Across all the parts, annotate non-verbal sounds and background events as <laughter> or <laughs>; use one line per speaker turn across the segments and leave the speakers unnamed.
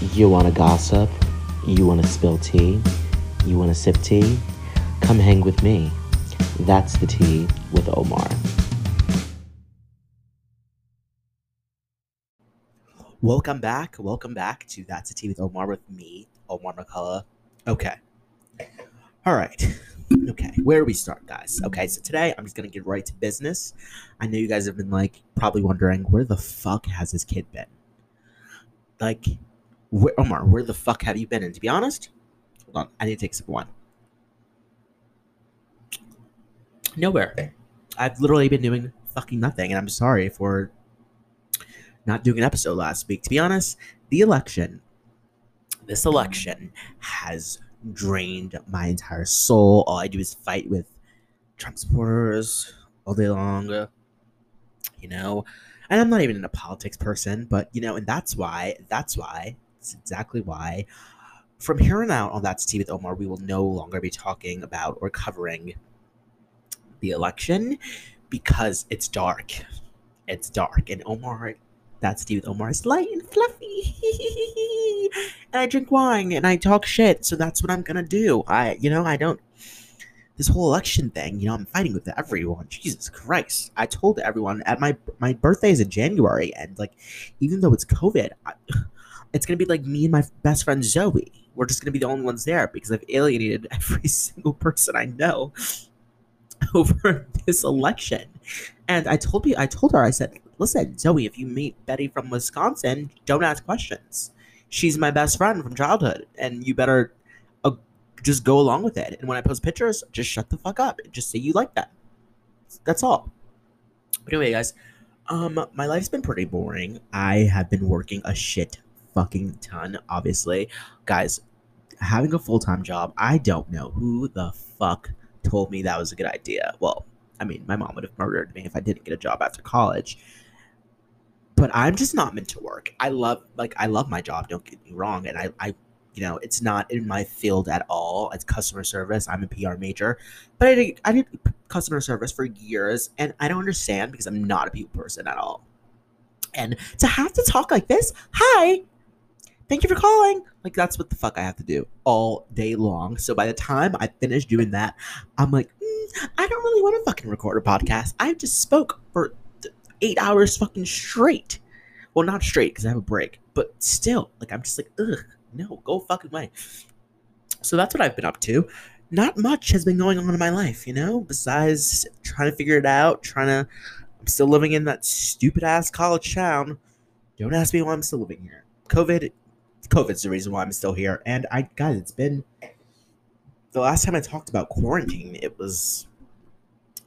You want to gossip? You want to spill tea? You want to sip tea? Come hang with me. That's the tea with Omar. Welcome back. Welcome back to That's the Tea with Omar with me, Omar McCullough. Okay. All right. Okay. Where do we start, guys? Okay. So today I'm just going to get right to business. I know you guys have been like probably wondering where the fuck has this kid been? Like, where, Omar, where the fuck have you been? And to be honest, hold on. I need to take some one. Nowhere. I've literally been doing fucking nothing, and I'm sorry for not doing an episode last week. To be honest, the election, this election has drained my entire soul. All I do is fight with Trump supporters all day long. You know, and I'm not even a politics person, but you know, and that's why, that's why, it's exactly why. From here on out on That's Tea with Omar, we will no longer be talking about or covering the election because it's dark. It's dark, and Omar that's Tea with Omar. It's light and fluffy. and I drink wine and I talk shit. So that's what I'm gonna do. I, you know, I don't. This whole election thing, you know, I'm fighting with everyone. Jesus Christ! I told everyone at my my birthday is in January, and like, even though it's COVID, I, it's gonna be like me and my best friend Zoe. We're just gonna be the only ones there because I've alienated <laughs> every single person I know <laughs> over this election. And I told you, I told her, I said, listen, Zoe, if you meet Betty from Wisconsin, don't ask questions. She's my best friend from childhood, and you better uh, just go along with it. And when I post pictures, just shut the fuck up. And just say you like that. That's all. But anyway, guys, um, my life's been pretty boring. I have been working a shit fucking ton, obviously. Guys, having a full time job, I don't know who the fuck told me that was a good idea. Well, I mean, my mom would have murdered me if I didn't get a job after college but I'm just not meant to work. I love like I love my job, don't get me wrong, and I I you know, it's not in my field at all. It's customer service. I'm a PR major, but I did, I did customer service for years, and I don't understand because I'm not a people person at all. And to have to talk like this, hi, thank you for calling. Like that's what the fuck I have to do all day long. So by the time I finish doing that, I'm like, mm, I don't really want to fucking record a podcast. I just spoke for eight hours fucking straight. Well, not straight because I have a break, but still, like I'm just like, ugh, no, go fucking way. So that's what I've been up to. Not much has been going on in my life, you know, besides trying to figure it out, trying to. I'm still living in that stupid ass college town. Don't ask me why I'm still living here. COVID, COVID's the reason why I'm still here. And I, guys, it's been the last time I talked about quarantine. It was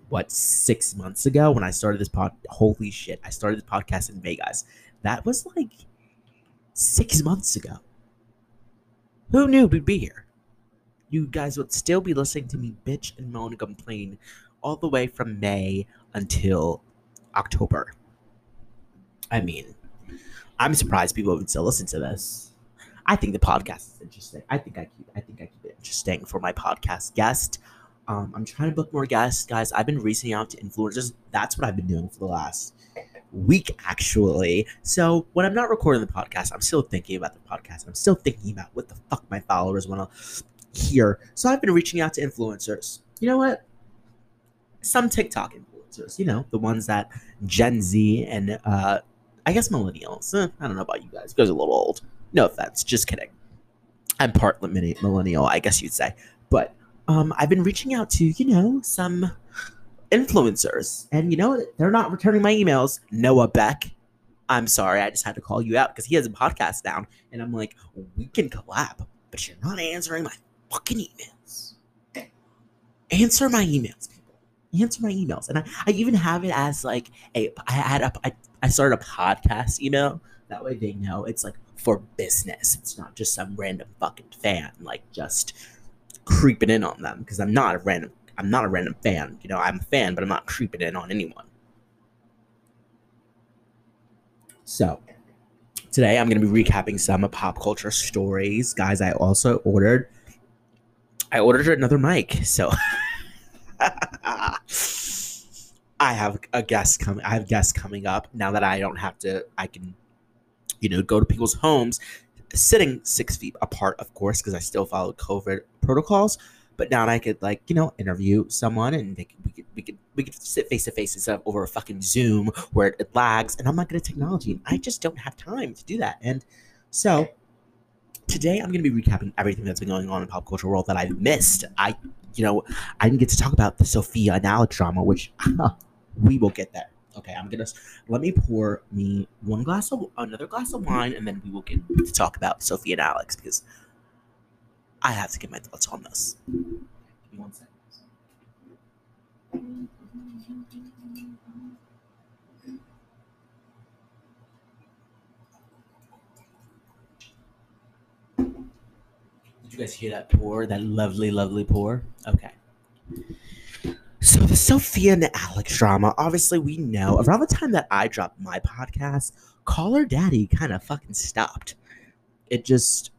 what six months ago when I started this pod. Holy shit! I started this podcast in Vegas. That was like six months ago. Who knew we'd be here? You guys would still be listening to me bitch and moan and complain all the way from May until October. I mean, I'm surprised people would still listen to this. I think the podcast is interesting. I think I keep I think I keep it interesting for my podcast guest. Um, I'm trying to book more guests, guys. I've been reaching out to influencers. That's what I've been doing for the last week, actually. So when I'm not recording the podcast, I'm still thinking about the podcast. I'm still thinking about what the fuck my followers want to hear. So I've been reaching out to influencers. You know what? Some TikTok influencers. You know, the ones that Gen Z and uh, I guess millennials. Eh, I don't know about you guys. You guys are a little old. No offense. Just kidding. I'm part millennial, I guess you'd say. But um, I've been reaching out to, you know, some influencers, and you know, they're not returning my emails. Noah Beck, I'm sorry, I just had to call you out because he has a podcast down, and I'm like, we can collab, but you're not answering my fucking emails. Answer my emails, people. Answer my emails, and I, I even have it as like a I had a I, I started a podcast email. That way they know it's like for business. It's not just some random fucking fan, like just creeping in on them because I'm not a random I'm not a random fan. You know, I'm a fan, but I'm not creeping in on anyone. So, today I'm going to be recapping some pop culture stories. Guys, I also ordered I ordered another mic. So, <laughs> I have a guest coming I have guests coming up now that I don't have to I can you know go to people's homes sitting six feet apart, of course, because I still follow COVID protocols. But now I could like you know interview someone and they could, we could we could we could sit face to face instead of over a fucking Zoom where it, it lags. And I'm not good at technology. I just don't have time to do that. And so today I'm going to be recapping everything that's been going on in pop culture world that I've missed. I you know I didn't get to talk about the Sofia and Alex drama, which <laughs> we will get there. Okay, I'm gonna let me pour me one glass of another glass of wine, and then we will get to talk about Sophie and Alex because I have to get my thoughts on this. Give me one second. Did you guys hear that pour? That lovely, lovely pour? Okay. The Sofia and Alex drama, obviously we know around the time that I dropped my podcast, Call Her Daddy kind of fucking stopped. It just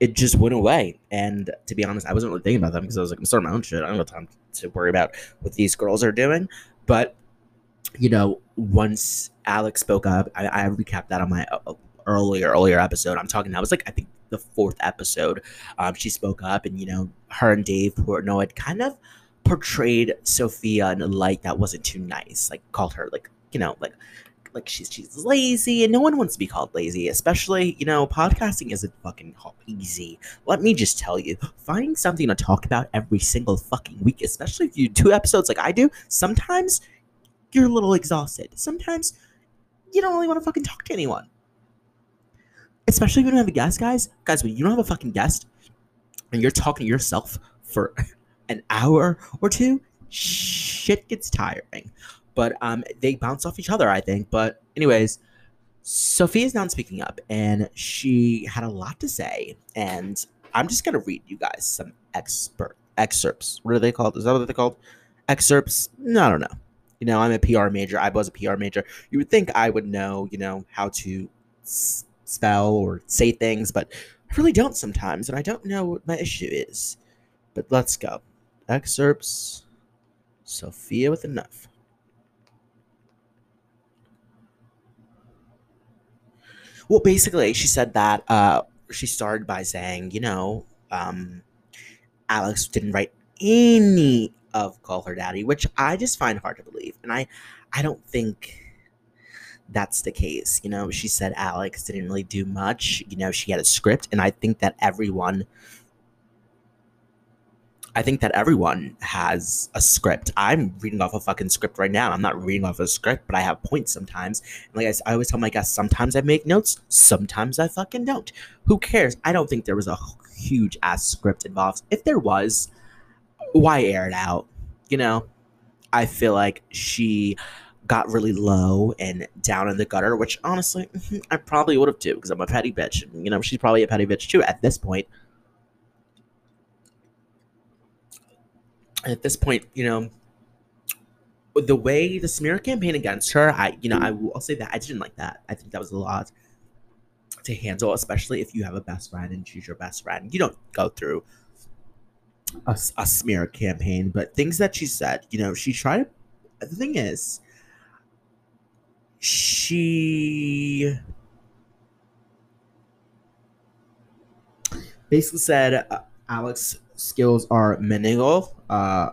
it just went away. And to be honest, I wasn't really thinking about them because I was like, I'm starting my own shit. I don't have time to worry about what these girls are doing. But you know, once Alex spoke up, I, I recapped that on my uh, earlier earlier episode. I'm talking. That was like I think the fourth episode. Um, she spoke up, and you know, her and Dave Portnoy had kind of portrayed Sofia in a light that wasn't too nice. Like called her like you know like like she's she's lazy and no one wants to be called lazy especially you know podcasting isn't fucking easy. Let me just tell you finding something to talk about every single fucking week especially if you do episodes like i do sometimes you're a little exhausted. Sometimes you don't really want to fucking talk to anyone. Especially when you don't have a guest guys. Guys when you don't have a fucking guest and you're talking to yourself for an hour or two shit gets tiring but um, they bounce off each other, I think. But anyways, Sofia's not speaking up, and she had a lot to say. And I'm just gonna read you guys some expert excerpts. What are they called? Is that what they're called? Excerpts? I don't know. You know, I'm a PR major. I was a PR major. You would think I would know, you know, how to s- spell or say things, but I really don't sometimes, and I don't know what my issue is. But let's go. Excerpts. Sofia with enough. Well, basically, she said that uh, she started by saying, you know, um, Alex didn't write any of Call Her Daddy, which I just find hard to believe, and I, I don't think that's the case. You know, she said Alex didn't really do much. You know, she had a script, and I think that everyone I think that everyone has a script. I'm reading off a fucking script right now. I'm not reading off a script, but I have points sometimes. And like I, I always tell my guests, sometimes I make notes, sometimes I fucking don't. Who cares? I don't think there was a huge ass script involved. If there was, why air it out? You know, I feel like she got really low and down in the gutter, which honestly, <laughs> I probably would have too, because I'm a petty bitch. You know, she's probably a petty bitch too at this point. At this point, you know, the way the smear campaign against her, I, you know, I will say that I didn't like that. I think that was a lot to handle, especially if you have a best friend and she's your best friend. You don't go through a, a smear campaign, but things that she said, you know, she tried to. The thing is, she basically said uh, Alex skills are minimal. Uh,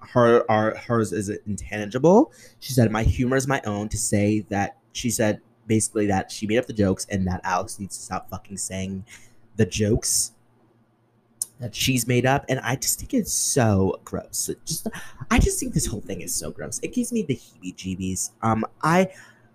her are hers is intangible. She said, "My humor is my own." To say that she said basically that she made up the jokes and that Alex needs to stop fucking saying the jokes that she's made up, and I just think it's so gross. It just, I just think this whole thing is so gross. It gives me the heebie-jeebies. Um, I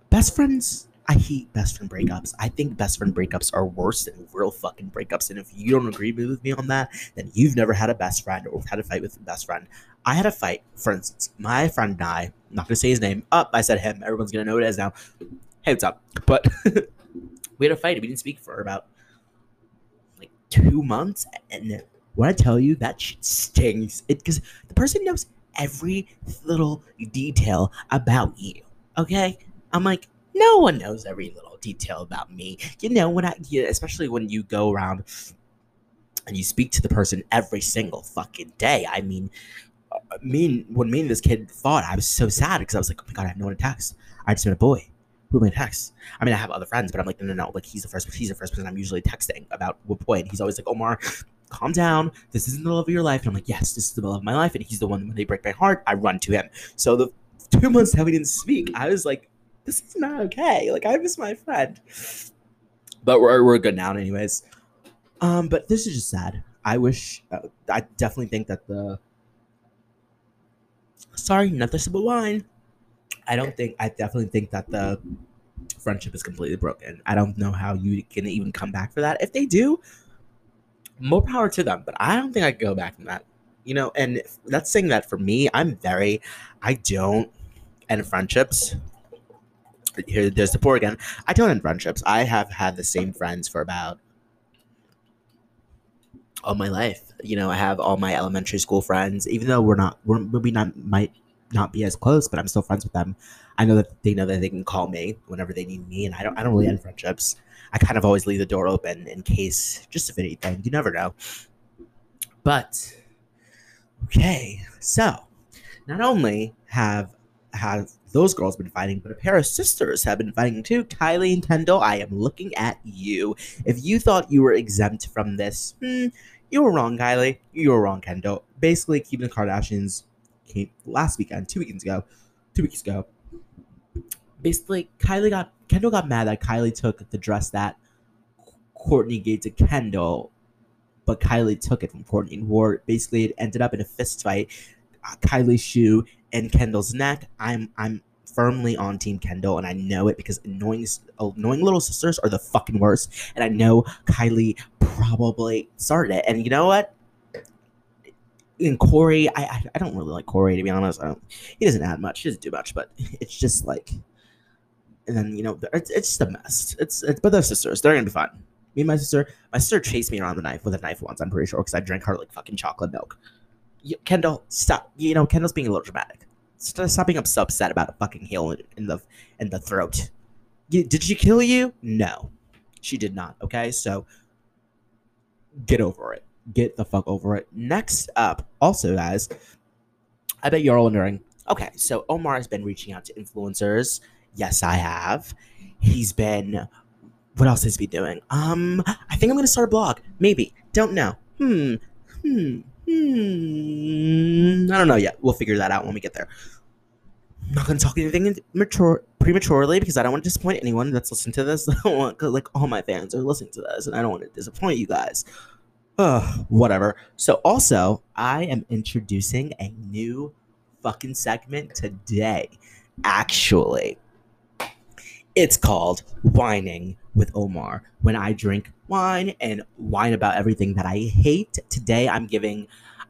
best friends I hate best friend breakups. I think best friend breakups are worse than real fucking breakups. And if you don't agree with me on that, then you've never had a best friend or had a fight with a best friend. I had a fight, for instance, my friend and I, not gonna say his name. Up, I said him. Everyone's gonna know it is now. Hey, what's up? But <laughs> we had a fight. We didn't speak for about like two months. And when I tell you that shit stings, it because the person knows every little detail about you. Okay, I'm like, no one knows every little detail about me. You know, when I, especially when you go around and you speak to the person every single fucking day. I mean, uh, me when me and this kid fought, I was so sad because I was like, oh my god, I have no one to text. I just met a boy who am I text? I mean, I have other friends, but I'm like, no, no, no. Like, he's the first. He's the first person I'm usually texting about what point. He's always like, Omar, calm down. This isn't the love of your life. And I'm like, yes, this is the love of my life. And he's the one when they break my heart, I run to him. So the two months that we didn't speak, I was like, this is not okay. Like, I miss my friend. But we're we're good now, anyways. Um, but this is just sad. I wish. Uh, I definitely think that the. Sorry, another sip of wine. I don't think. I definitely think that the friendship is completely broken. I don't know how you can even come back for that. If they do, more power to them. But I don't think I could go back from that. You know, and that's saying that for me, I'm very. I don't end friendships. Here, there's the poor again. I don't end friendships. I have had the same friends for about all my life. You know, I have all my elementary school friends, even though we're not, we're maybe not might not be as close, but I'm still friends with them. I know that they know that they can call me whenever they need me, and I don't, I don't really end friendships. I kind of always leave the door open in case, just if anything, you never know. But okay, so not only have have those girls have been fighting, but a pair of sisters have been fighting too. Kylie and Kendall, I am looking at you. If you thought you were exempt from this, hmm, you were wrong, Kylie. You were wrong, Kendall. Basically, keeping the Kardashians came last weekend, two weekends ago, two weeks ago. Basically, Kylie got Kendall got mad that Kylie took the dress that Kourtney gave to Kendall, but Kylie took it from Kourtney and wore. Basically, it ended up in a fist fight. Uh, Kylie's shoe and Kendall's neck. I'm I'm firmly on Team Kendall, and I know it because annoying annoying little sisters are the fucking worst. And I know Kylie probably started it. And you know what? And Corey, I, I, I don't really like Corey to be honest. he doesn't add much. He doesn't do much, but <laughs> it's just like, and then you know, it's, it's just a mess. It's, it's but they're sisters. They're gonna be fine. Me and my sister, my sister chased me around the knife with a knife once. I'm pretty sure because I drank her like fucking chocolate milk. Kendall, stop. You know, Kendall's being a little dramatic. Stop being so upset about a fucking heel in, the in the throat. Did she kill you? No, she did not. Okay, so get over it. Get the fuck over it. Next up, also, guys, I bet you're all wondering okay, so Omar has been reaching out to influencers. Yes, I have. He's been. What else has he been doing? Um, I think I'm gonna start a blog. Maybe. Don't know. Hmm. Hmm. Hmm. I don't know yet. We'll figure that out when we get there. I'm not going to talk anything mature, prematurely because I don't want to disappoint anyone that's listening to this. <laughs> I don't want, like, all my fans are listening to this, and I don't want to disappoint you guys. Ugh, whatever. So, also, I am introducing a new fucking segment today. Actually, it's called Whining with Omar. When I drink wine and whine about everything that I hate, today I'm giving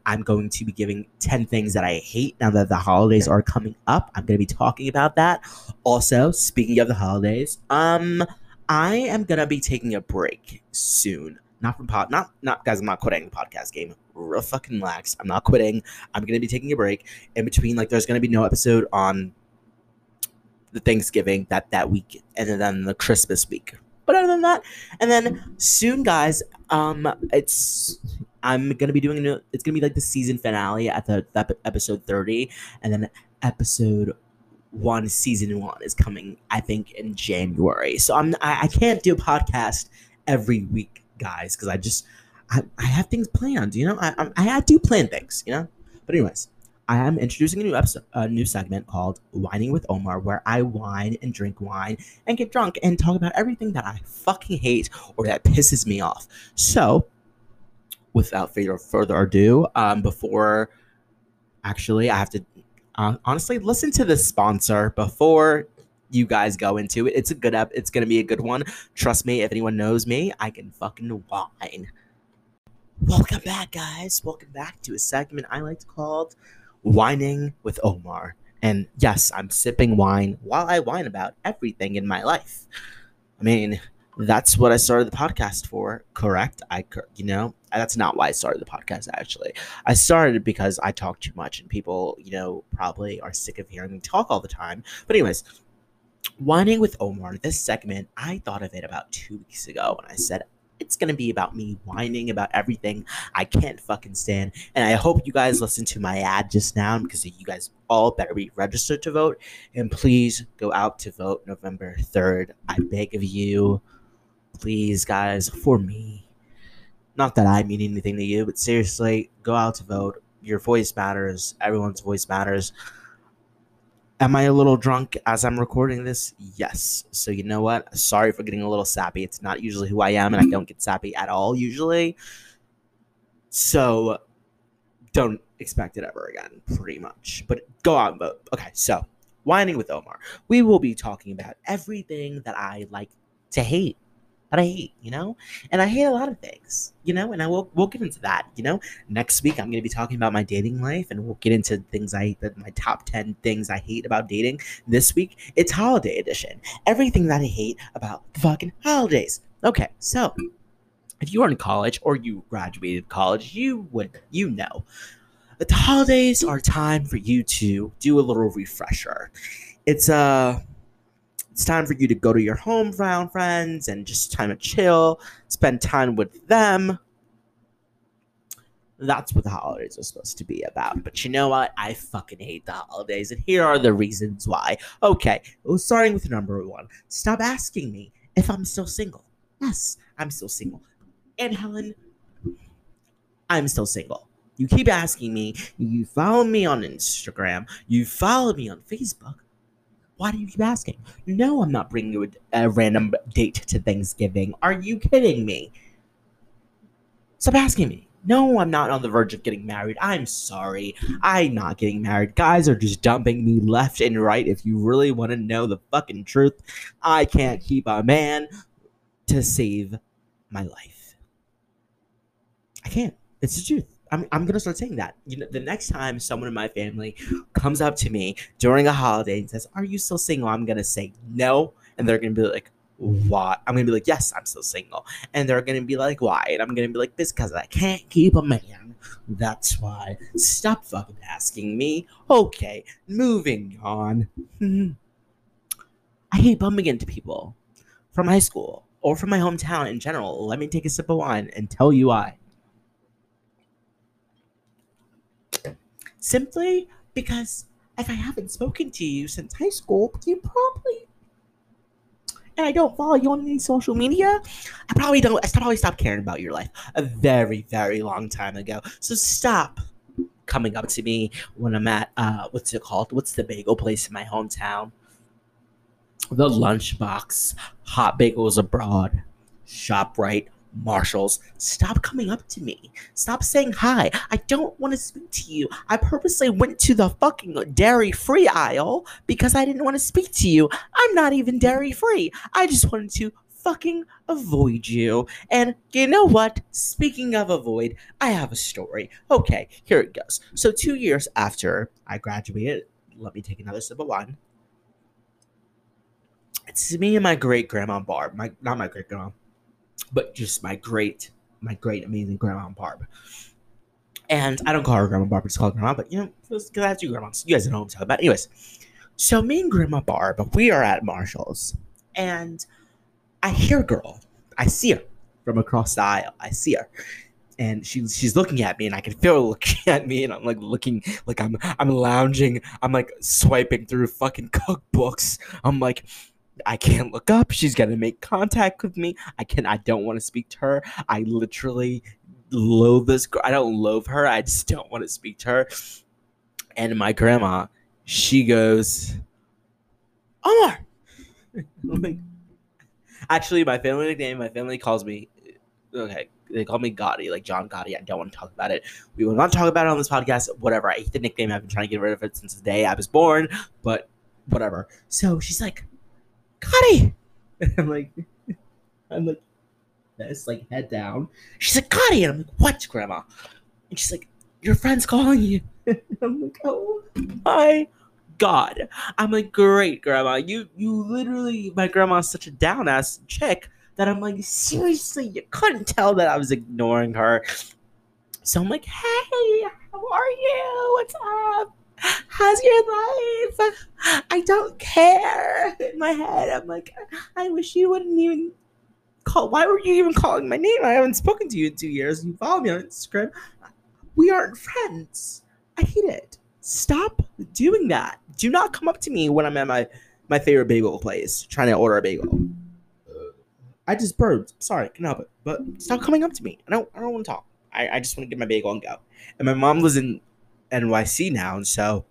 I'm going to be giving 10 things that I hate now that the holidays are coming up. I'm going to be talking about that. Also, speaking of the holidays, um I am going to be taking a break soon. Not from pod not not guys, I'm not quitting the podcast game. Real fucking relax. I'm not quitting. I'm going to be taking a break in between like there's going to be no episode on the Thanksgiving that that week and then the Christmas week. But other than that, and then soon guys, um it's I'm gonna be doing a, new, it's gonna be like the season finale at the, episode 30, and then episode one, season one is coming, I think, in January. So I'm I, I can't do a podcast every week, guys, because I just I, I have things planned. You know, I, I I do plan things. You know, but anyways. I am introducing a new episode, a new segment called Whining with Omar, where I whine and drink wine and get drunk and talk about everything that I fucking hate or that pisses me off. So, without further ado, um, before actually, I have to uh, honestly listen to the sponsor before you guys go into it. It's a good up. It's gonna be a good one. Trust me. If anyone knows me, I can fucking whine. Welcome back, guys. Welcome back to a segment I like to call "Whining with Omar." And yes, I'm sipping wine while I whine about everything in my life. I mean, that's what I started the podcast for, correct? I, you know, that's not why I started the podcast, actually. I started because I talk too much and people, you know, probably are sick of hearing me talk all the time. But, anyways, whining with Omar, this segment, I thought of it about two weeks ago and I said, It's gonna be about me whining about everything I can't fucking stand. And I hope you guys listened to my ad just now because you guys all better be registered to vote. And please go out to vote November 3rd. I beg of you. Please, guys, for me. Not that I mean anything to you, but seriously, go out to vote. Your voice matters. Everyone's voice matters. Am I a little drunk as I'm recording this? Yes. So you know what? Sorry for getting a little sappy. It's not usually who I am, and I don't get sappy at all usually. So don't expect it ever again, pretty much. But go and vote. Okay, so whining with Omar. We will be talking about everything that I like to hate that I hate, you know? And I hate a lot of things, you know? And I will we'll get into that, you know? Next week I'm gonna be talking about my dating life and we'll get into things I hate my top 10 things I hate about dating. This week, it's holiday edition. Everything that I hate about the fucking holidays. Okay, so if you are in college or you graduated college, you would you know the holidays are time for you to do a little refresher. It's a uh, it's time for you to go to your hometown friends and just time to chill, spend time with them. That's what the holidays are supposed to be about. But you know what? I fucking hate the holidays, and here are the reasons why. Okay, starting with number one stop asking me if I'm still single. Yes, I'm still single. And Helen, I'm still single. You keep asking me, you follow me on Instagram, you follow me on Facebook. Why do you keep asking? No, I'm not bringing you a, a random date to Thanksgiving. Are you kidding me? Stop asking me. No, I'm not on the verge of getting married. I'm sorry. I'm not getting married. Guys are just dumping me left and right. If you really want to know the fucking truth, I can't keep a man to save my life. I can't. It's the truth. I'm, I'm gonna start saying that. You know, the next time someone in my family comes up to me during a holiday and says, "Are you still single?" I'm gonna say no, and they're gonna be like, "Why?" I'm gonna be like, "Yes, I'm still single," and they're gonna be like, "Why?" And I'm gonna be like, "This because I can't keep a man. That's why. Stop fucking asking me." Okay, moving on. <laughs> I hate bumping into people from high school or from my hometown in general. Let me take a sip of wine and tell you why. Simply because if I haven't spoken to you since high school, you probably and I don't follow you on any social media, I probably don't. I probably stopped caring about your life a very, very long time ago. So stop coming up to me when I'm at uh, what's it called? What's the bagel place in my hometown? The Lunchbox, Hot Bagels Abroad, Shoprite, Marshalls, stop coming up to me. Stop saying hi. I don't want to speak to you. I purposely went to the fucking dairy free aisle because I didn't want to speak to you. I'm not even dairy free. I just wanted to fucking avoid you. And you know what? Speaking of avoid, I have a story. Okay, here it goes. So, two years after I graduated, let me take another sip of wine. It's me and my great grandma Barb. My not my great grandma but just my great, my great, amazing grandma Barb. And I don't call her Grandma Barb, I just call her Grandma, but you know, because I have two grandmas. You guys know what I'm talking about. Anyways, so me and Grandma Barb, we are at Marshall's, and I hear a girl. I see her from across the aisle. I see her. And she's she's looking at me, and I can feel her looking <laughs> at me, and I'm like looking like I'm I'm lounging, I'm like swiping through fucking cookbooks. I'm like, I can't look up. She's gonna make contact with me. I can. I don't want to speak to her. I literally loathe this girl. I don't loathe her. I just don't want to speak to her. And my grandma, she goes, Omar. <laughs> actually, my family nickname. My family calls me. Okay, they call me Gotti, like John Gotti. I don't want to talk about it. We will not talk about it on this podcast. Whatever. I hate the nickname. I've been trying to get rid of it since the day I was born. But whatever. So she's like, Gotti. <laughs> I'm like, I'm like, this, like head down. She's like, Gotti. And I'm like, what, Grandma? And she's like, your friend's calling you. <laughs> I'm like, oh my God. I'm like, great, Grandma. You you literally, my grandma's such a down ass chick that I'm like, seriously, you couldn't tell that I was ignoring her. So I'm like, hey, how are you? What's up? How's your life? I don't care. In my head, I'm like, I wish you wouldn't even call? Why were you even calling my name? I haven't spoken to you in two years. You follow me on Instagram. We aren't friends. I hate it. Stop doing that. Do not come up to me when I'm at my my favorite bagel place trying to order a bagel. I just burped. Sorry, can help it. But stop coming up to me. I don't I don't want to talk. I, I just want to get my bagel and go. And my mom lives in NYC now, and so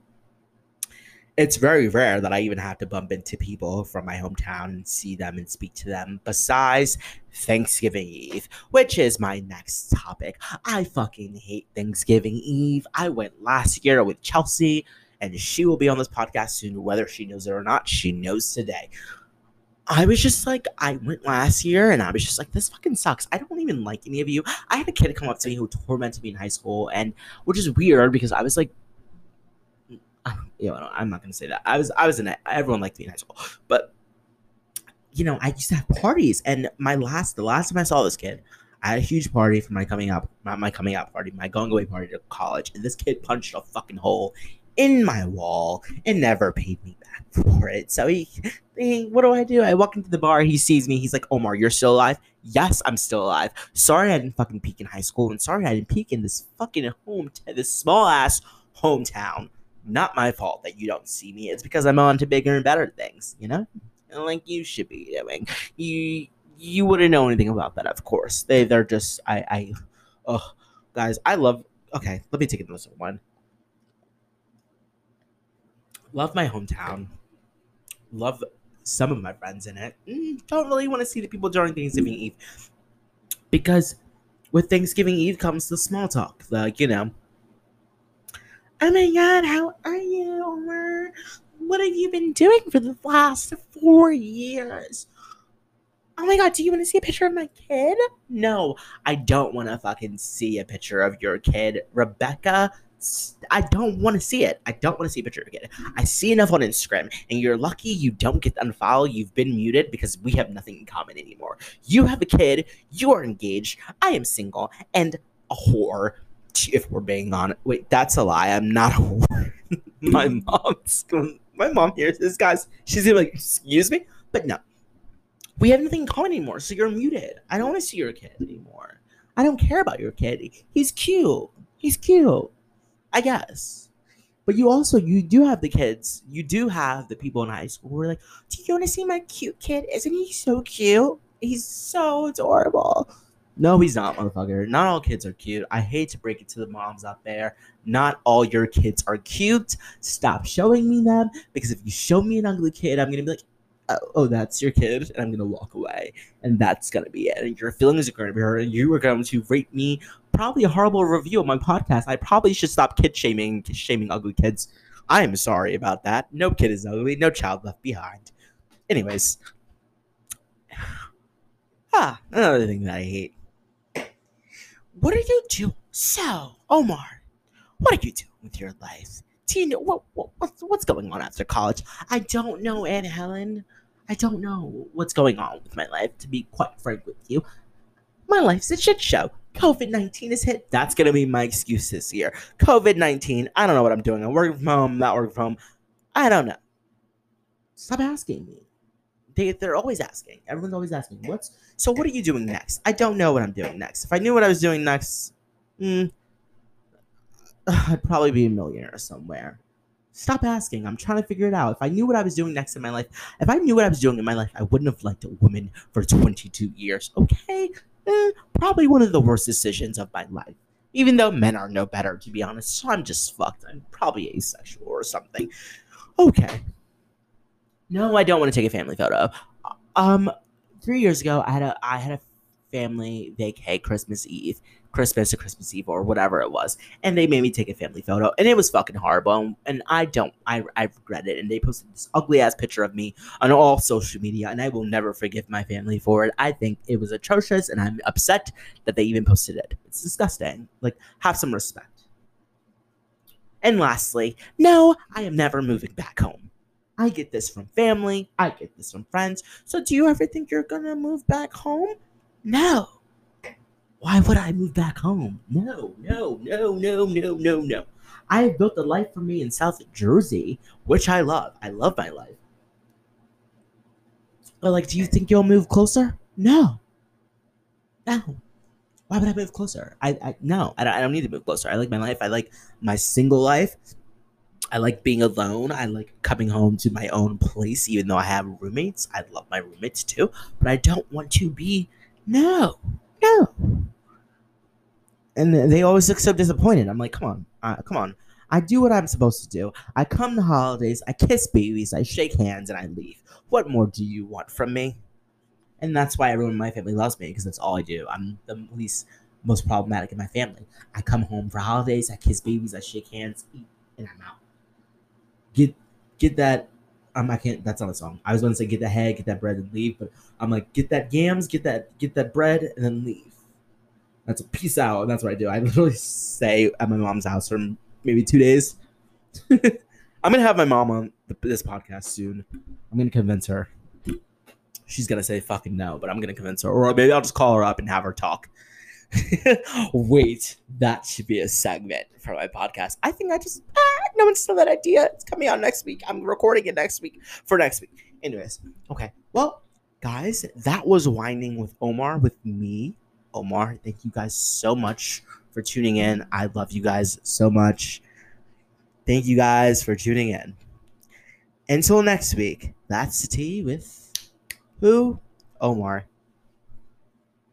it's very rare that I even have to bump into people from my hometown and see them and speak to them besides Thanksgiving Eve, which is my next topic. I fucking hate Thanksgiving Eve. I went last year with Chelsea, and she will be on this podcast soon, whether she knows it or not. She knows today. I was just like, I went last year and I was just like, this fucking sucks. I don't even like any of you. I had a kid come up to me who tormented me in high school, and which is weird because I was like, <sighs> you know, I'm not gonna say that. I was, I was in, it. everyone liked me in high school, but you know, I used to have parties, and my last, the last time I saw this kid, I had a huge party for my coming up, not my coming out party, my going away party to college, and this kid punched a fucking hole in my wall and never paid me back for it. So he, he, what do I do? I walk into the bar, he sees me, he's like, Omar, you're still alive? Yes, I'm still alive. Sorry I didn't fucking peak in high school, and sorry I didn't peak in this fucking home, this small ass hometown. Not my fault that you don't see me. It's because I'm on to bigger and better things, you know? And Like you should be doing. You you wouldn't know anything about that, of course. They they're just I I oh guys, I love okay, let me take this one love my hometown. Love some of my friends in it. Mm, don't really want to see the people during Thanksgiving Eve. Because with Thanksgiving Eve comes the small talk. Like, you know, oh my god, how are you? What have you been doing for the last four years? Oh my god, do you want to see a picture of my kid? No, I don't want to fucking see a picture of your kid. Rebecca I don't want to see it. I don't want to see a picture again. I see enough on Instagram, and you're lucky you don't get unfollowed. You've been muted because we have nothing in common anymore. You have a kid, you are engaged, I am single, and a whore. If we're being honest, wait, that's a lie. I'm not a <laughs> whore. my mom's going, my mom hears this, guys. She's gonna be like, excuse me, but no, we have nothing in common anymore. So you're muted. I don't want to see your kid anymore. I don't care about your kid. He's cute. He's cute. I guess. But you also you do have the kids. You do have the people in high school who are like, "Do you want to see my cute kid? Isn't he so cute? He's so adorable." No, he's not, motherfucker. Not all kids are cute. I hate to break it to the moms out there. Not all your kids are cute. Stop showing me them because if you show me an ugly kid, I'm gonna be like, oh, oh, that's your kid, and I'm gonna walk away, and that's gonna be it. And your feelings are gonna be hurt, and you are going to rate me probably a horrible review of my podcast. I probably should stop kid shaming, shaming ugly kids. I am sorry about that. No kid is ugly. No child left behind. Anyways, <sighs> ah, another thing that I hate. What are you doing? So, Omar, what are you doing with your life? Do you know what, what what's, what's going on after college? I don't know, Aunt Helen. I don't know what's going on with my life, to be quite frank with you. My life's a shit show. COVID 19 is hit. That's going to be my excuse this year. COVID 19. I don't know what I'm doing. I'm working from home, not working from home. I don't know. Stop asking me. They, they're always asking. Everyone's always asking, what's so what are you doing next? I don't know what I'm doing next. If I knew what I was doing next, mm, <sighs> I'd probably be a millionaire somewhere. Stop asking. I'm trying to figure it out. If I knew what I was doing next in my life, if I knew what I was doing in my life, I wouldn't have liked a woman for 22 years. Okay? Eh, probably one of the worst decisions of my life. Even though men are no better, to be honest. So I'm just fucked. I'm probably asexual or something. Okay. No, I don't want to take a family photo. Um, three years ago, I had a I had a family vacay Christmas Eve, Christmas or Christmas Eve or whatever it was, and they made me take a family photo, and it was fucking horrible. And I don't, I, I regret it. And they posted this ugly ass picture of me on all social media, and I will never forgive my family for it. I think it was atrocious, and I'm upset that they even posted it. It's disgusting. Like, have some respect. And lastly, no, I am never moving back home. I get this from family. I get this from friends. So, do you ever think you're gonna move back home? No why would I move back home? No, no, no, no, no, no, no. I have built a life for me in South Jersey, which I love. I love my life. But like, do you think you'll move closer? No. No. Why would I move closer? I, I no, I don't, I don't need to move closer. I like my life. I like my single life. I like being alone. I like coming home to my own place, even though I have roommates. I love my roommates too, but I don't want to be. No, no. And they always look so disappointed. I'm like, come on, uh, come on. I do what I'm supposed to do. I come to holidays, I kiss babies, I shake hands, and I leave. What more do you want from me? And that's why everyone in my family loves me because that's all I do. I'm the least most problematic in my family. I come home for holidays, I kiss babies, I shake hands, eat, and I'm out. Get get that um, I can't that's not a song. I was gonna say get the head, get that bread and leave, but I'm like get that yams, get that get that bread and then leave. That's a peace out, and that's what I do. I literally stay at my mom's house for maybe two days. <laughs> I'm gonna have my mom on this podcast soon. I'm gonna convince her. She's gonna say fucking no, but I'm gonna convince her, or maybe I'll just call her up and have her talk. <laughs> Wait, that should be a segment for my podcast. I think I just ah, no one stole that idea. It's coming out next week. I'm recording it next week for next week. Anyways, okay. Well, guys, that was whining with Omar with me, Omar. Thank you guys so much for tuning in. I love you guys so much. Thank you guys for tuning in. Until next week, that's the tea with who? Omar.